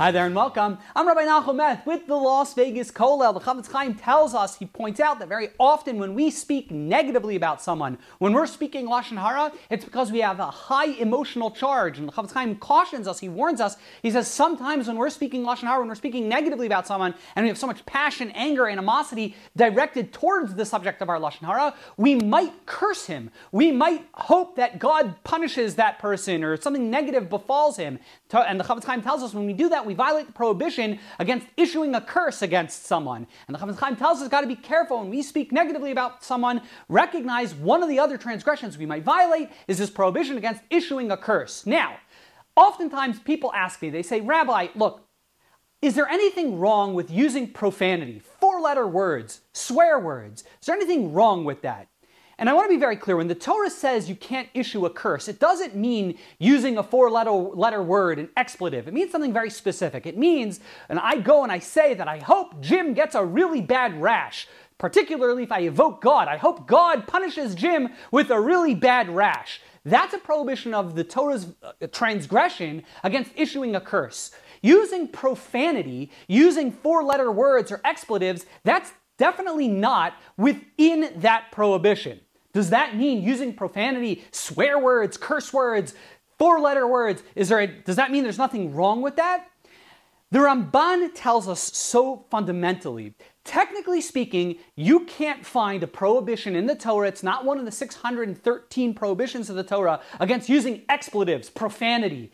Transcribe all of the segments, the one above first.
Hi there and welcome. I'm Rabbi Nachum Meth with the Las Vegas Kollel. The Chafetz Chaim tells us, he points out that very often when we speak negatively about someone, when we're speaking Lashon Hara, it's because we have a high emotional charge. And the Chafetz Chaim cautions us, he warns us, he says sometimes when we're speaking Lashon Hara, when we're speaking negatively about someone, and we have so much passion, anger, animosity directed towards the subject of our Lashon Hara, we might curse him. We might hope that God punishes that person or something negative befalls him. And the Chafetz Chaim tells us when we do that, we violate the prohibition against issuing a curse against someone. And the Chafetz Chaim tells us got to be careful when we speak negatively about someone. Recognize one of the other transgressions we might violate is this prohibition against issuing a curse. Now, oftentimes people ask me, they say, Rabbi, look, is there anything wrong with using profanity, four letter words, swear words? Is there anything wrong with that? And I want to be very clear when the Torah says you can't issue a curse, it doesn't mean using a four letter, letter word, an expletive. It means something very specific. It means, and I go and I say that I hope Jim gets a really bad rash, particularly if I evoke God. I hope God punishes Jim with a really bad rash. That's a prohibition of the Torah's uh, transgression against issuing a curse. Using profanity, using four letter words or expletives, that's definitely not within that prohibition. Does that mean using profanity, swear words, curse words, four letter words? Is there a, does that mean there's nothing wrong with that? The Ramban tells us so fundamentally. Technically speaking, you can't find a prohibition in the Torah, it's not one of the 613 prohibitions of the Torah, against using expletives, profanity.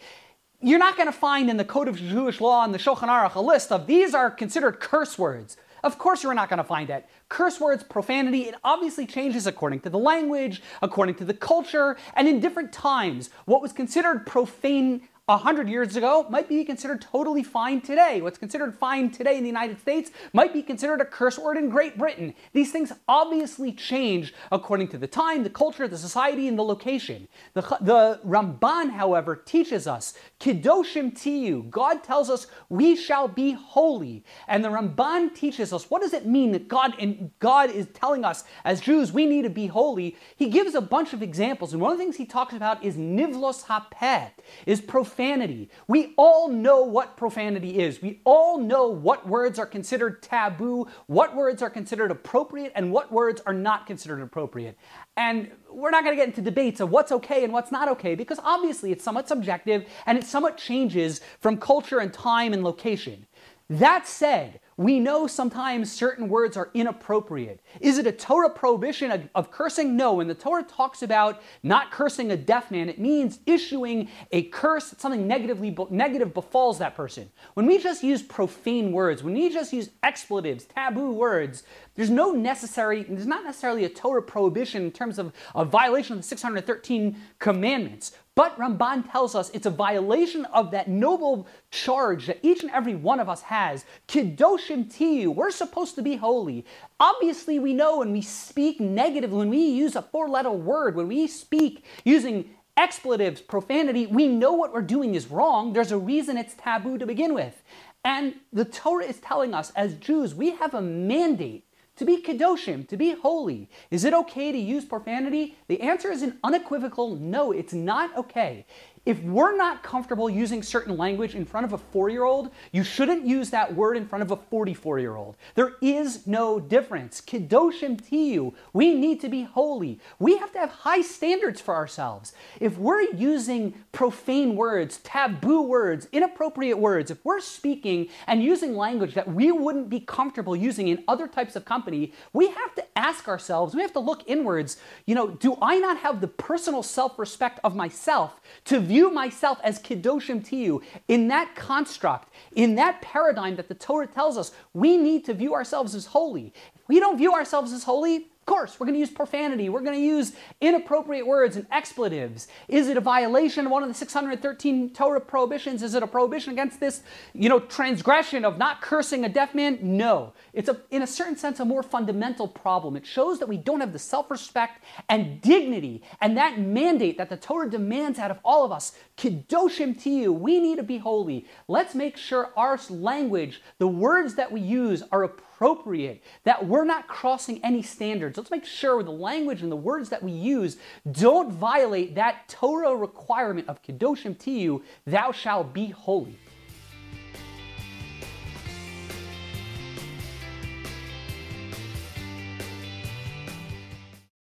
You're not going to find in the Code of Jewish Law and the Shulchan Aruch a list of these are considered curse words. Of course, you're not going to find that. Curse words, profanity, it obviously changes according to the language, according to the culture, and in different times. What was considered profane 100 years ago might be considered totally fine today. What's considered fine today in the United States might be considered a curse word in Great Britain. These things obviously change according to the time, the culture, the society, and the location. The, the Ramban, however, teaches us, Kedoshim Tiyu, God tells us we shall be holy. And the Ramban teaches us, what does it mean that God, and God is telling us as Jews we need to be holy? He gives a bunch of examples, and one of the things he talks about is Nivlos HaPeh, is profanity profanity. We all know what profanity is. We all know what words are considered taboo, what words are considered appropriate, and what words are not considered appropriate. And we're not going to get into debates of what's okay and what's not okay because obviously it's somewhat subjective and it somewhat changes from culture and time and location. That said, we know sometimes certain words are inappropriate. Is it a Torah prohibition of, cursing? No. When the Torah talks about not cursing a deaf man, it means issuing a curse something negatively negative befalls that person. When we just use profane words, when we just use expletives, taboo words, there's no necessary, there's not necessarily a Torah prohibition in terms of a violation of the 613 commandments. But Ramban tells us it's a violation of that noble charge that each and every one of us has. Kedoshim tiyu, we're supposed to be holy. Obviously, we know when we speak negative, when we use a four letter word, when we speak using expletives, profanity, we know what we're doing is wrong. There's a reason it's taboo to begin with. And the Torah is telling us as Jews, we have a mandate to be kedoshim, to be holy. Is it okay to use profanity? The answer is an unequivocal no, it's not okay. If we're not comfortable using certain language in front of a four year old, you shouldn't use that word in front of a 44 year old. There is no difference. Kedoshim tiyu. We need to be holy. We have to have high standards for ourselves. If we're using profane words, taboo words, inappropriate words, if we're speaking and using language that we wouldn't be comfortable using in other types of company, we have to ask ourselves, we have to look inwards, you know, do I not have the personal self respect of myself to view view myself as Kedoshim tiyu, In that construct, in that paradigm that the Torah tells us, we need to view ourselves as holy. If we don't view ourselves as holy, course, we're going to use profanity. We're going to use inappropriate words and expletives. Is it a violation of one of the 613 Torah prohibitions? Is it a prohibition against this, you know, transgression of not cursing a deaf man? No. It's a, in a certain sense, a more fundamental problem. It shows that we don't have the self-respect and dignity and that mandate that the Torah demands out of all of us. Kedoshim tiyu. We need to be holy. Let's make sure our language, the words that we use, are appropriate, that we're not crossing any standards. Let's make sure the language and the words that we use don't violate that Torah requirement of Kedoshim Tiyu, thou shalt be holy.